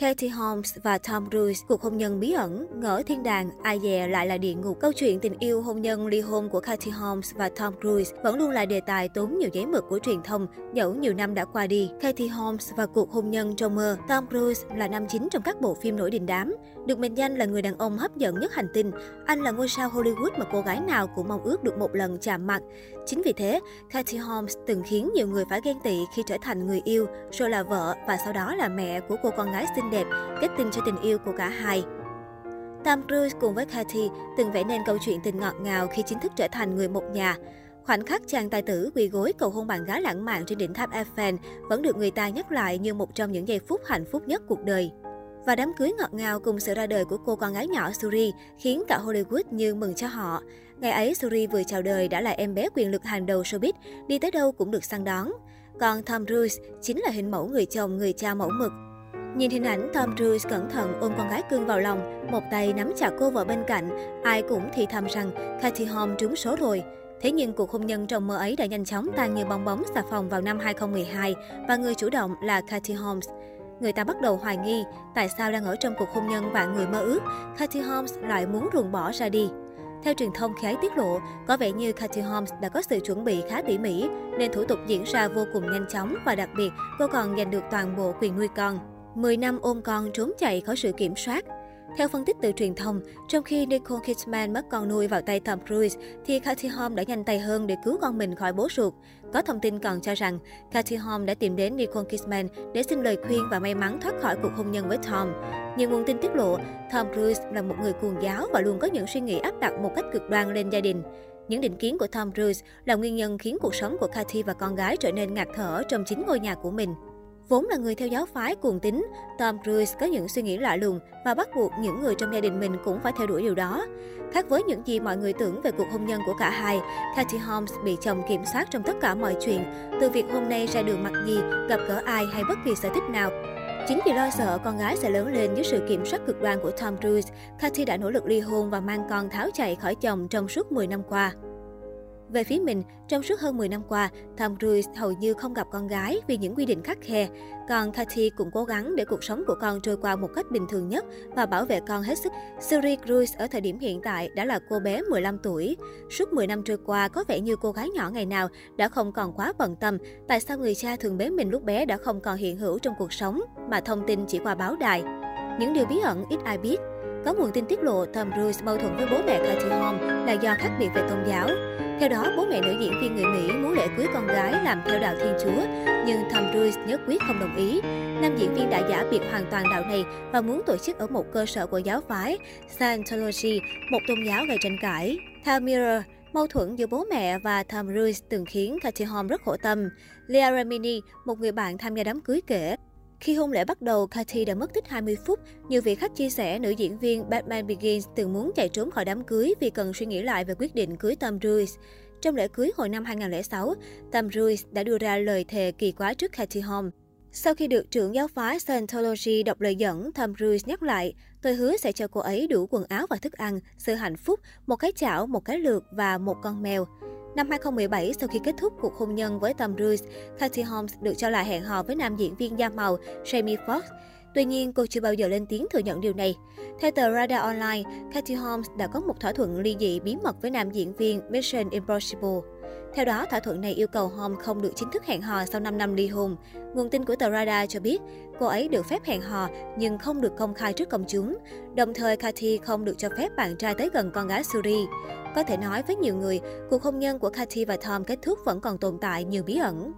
Katie Holmes và Tom Cruise, cuộc hôn nhân bí ẩn, ngỡ thiên đàng, ai dè lại là địa ngục. Câu chuyện tình yêu hôn nhân ly hôn của Katie Holmes và Tom Cruise vẫn luôn là đề tài tốn nhiều giấy mực của truyền thông, dẫu nhiều năm đã qua đi. Katie Holmes và cuộc hôn nhân trong mơ, Tom Cruise là nam chính trong các bộ phim nổi đình đám. Được mệnh danh là người đàn ông hấp dẫn nhất hành tinh, anh là ngôi sao Hollywood mà cô gái nào cũng mong ước được một lần chạm mặt. Chính vì thế, Katie Holmes từng khiến nhiều người phải ghen tị khi trở thành người yêu, rồi là vợ và sau đó là mẹ của cô con gái xinh đẹp, kết tinh cho tình yêu của cả hai. Tom Cruise cùng với Cathy từng vẽ nên câu chuyện tình ngọt ngào khi chính thức trở thành người một nhà. Khoảnh khắc chàng tài tử quỳ gối cầu hôn bạn gái lãng mạn trên đỉnh tháp Eiffel vẫn được người ta nhắc lại như một trong những giây phút hạnh phúc nhất cuộc đời. Và đám cưới ngọt ngào cùng sự ra đời của cô con gái nhỏ Suri khiến cả Hollywood như mừng cho họ. Ngày ấy, Suri vừa chào đời đã là em bé quyền lực hàng đầu showbiz, đi tới đâu cũng được săn đón. Còn Tom Cruise chính là hình mẫu người chồng, người cha mẫu mực. Nhìn hình ảnh Tom Cruise cẩn thận ôm con gái cưng vào lòng, một tay nắm chặt cô vợ bên cạnh, ai cũng thì thầm rằng Katie Holmes trúng số rồi. Thế nhưng cuộc hôn nhân trong mơ ấy đã nhanh chóng tan như bong bóng xà phòng vào năm 2012 và người chủ động là Katie Holmes. Người ta bắt đầu hoài nghi tại sao đang ở trong cuộc hôn nhân và người mơ ước, Katie Holmes lại muốn ruồng bỏ ra đi. Theo truyền thông khi ấy tiết lộ, có vẻ như Katie Holmes đã có sự chuẩn bị khá tỉ mỉ, nên thủ tục diễn ra vô cùng nhanh chóng và đặc biệt, cô còn giành được toàn bộ quyền nuôi con. 10 năm ôm con trốn chạy khỏi sự kiểm soát. Theo phân tích từ truyền thông, trong khi Nicole Kidman mất con nuôi vào tay Tom Cruise, thì Kathy Holmes đã nhanh tay hơn để cứu con mình khỏi bố ruột. Có thông tin còn cho rằng, Kathy Holmes đã tìm đến Nicole Kidman để xin lời khuyên và may mắn thoát khỏi cuộc hôn nhân với Tom. Nhiều nguồn tin tiết lộ, Tom Cruise là một người cuồng giáo và luôn có những suy nghĩ áp đặt một cách cực đoan lên gia đình. Những định kiến của Tom Cruise là nguyên nhân khiến cuộc sống của Kathy và con gái trở nên ngạt thở trong chính ngôi nhà của mình. Vốn là người theo giáo phái cuồng tín, Tom Cruise có những suy nghĩ lạ lùng và bắt buộc những người trong gia đình mình cũng phải theo đuổi điều đó. Khác với những gì mọi người tưởng về cuộc hôn nhân của cả hai, Katie Holmes bị chồng kiểm soát trong tất cả mọi chuyện, từ việc hôm nay ra đường mặc gì, gặp gỡ ai hay bất kỳ sở thích nào. Chính vì lo sợ con gái sẽ lớn lên dưới sự kiểm soát cực đoan của Tom Cruise, Katie đã nỗ lực ly hôn và mang con tháo chạy khỏi chồng trong suốt 10 năm qua. Về phía mình, trong suốt hơn 10 năm qua, Tom Cruise hầu như không gặp con gái vì những quy định khắc khe. Còn Kathy cũng cố gắng để cuộc sống của con trôi qua một cách bình thường nhất và bảo vệ con hết sức. Suri Cruise ở thời điểm hiện tại đã là cô bé 15 tuổi. Suốt 10 năm trôi qua, có vẻ như cô gái nhỏ ngày nào đã không còn quá bận tâm tại sao người cha thường bế mình lúc bé đã không còn hiện hữu trong cuộc sống, mà thông tin chỉ qua báo đài. Những điều bí ẩn ít ai biết. Có nguồn tin tiết lộ Tom Cruise mâu thuẫn với bố mẹ Katie Holmes là do khác biệt về tôn giáo. Theo đó, bố mẹ nữ diễn viên người Mỹ muốn lễ cưới con gái làm theo đạo Thiên Chúa, nhưng Tom Cruise nhất quyết không đồng ý. Nam diễn viên đã giả biệt hoàn toàn đạo này và muốn tổ chức ở một cơ sở của giáo phái Scientology, một tôn giáo gây tranh cãi. Theo Mirror, Mâu thuẫn giữa bố mẹ và Tom Cruise từng khiến Katie Holmes rất khổ tâm. Leah Remini, một người bạn tham gia đám cưới kể, khi hôn lễ bắt đầu, Katy đã mất tích 20 phút. Nhiều vị khách chia sẻ, nữ diễn viên Batman Begins từng muốn chạy trốn khỏi đám cưới vì cần suy nghĩ lại về quyết định cưới Tom Cruise. Trong lễ cưới hồi năm 2006, Tom Cruise đã đưa ra lời thề kỳ quái trước Katy Holmes. Sau khi được trưởng giáo phái Scientology đọc lời dẫn, Tom Cruise nhắc lại, tôi hứa sẽ cho cô ấy đủ quần áo và thức ăn, sự hạnh phúc, một cái chảo, một cái lược và một con mèo. Năm 2017, sau khi kết thúc cuộc hôn nhân với Tom Cruise, Katie Holmes được cho là hẹn hò với nam diễn viên da màu Jamie Foxx. Tuy nhiên, cô chưa bao giờ lên tiếng thừa nhận điều này. Theo tờ Radar Online, Katie Holmes đã có một thỏa thuận ly dị bí mật với nam diễn viên Mission Impossible. Theo đó, thỏa thuận này yêu cầu Hom không được chính thức hẹn hò sau 5 năm ly hôn. Nguồn tin của tờ Radar cho biết, cô ấy được phép hẹn hò nhưng không được công khai trước công chúng. Đồng thời, Kathy không được cho phép bạn trai tới gần con gái Suri. Có thể nói với nhiều người, cuộc hôn nhân của Kathy và Tom kết thúc vẫn còn tồn tại nhiều bí ẩn.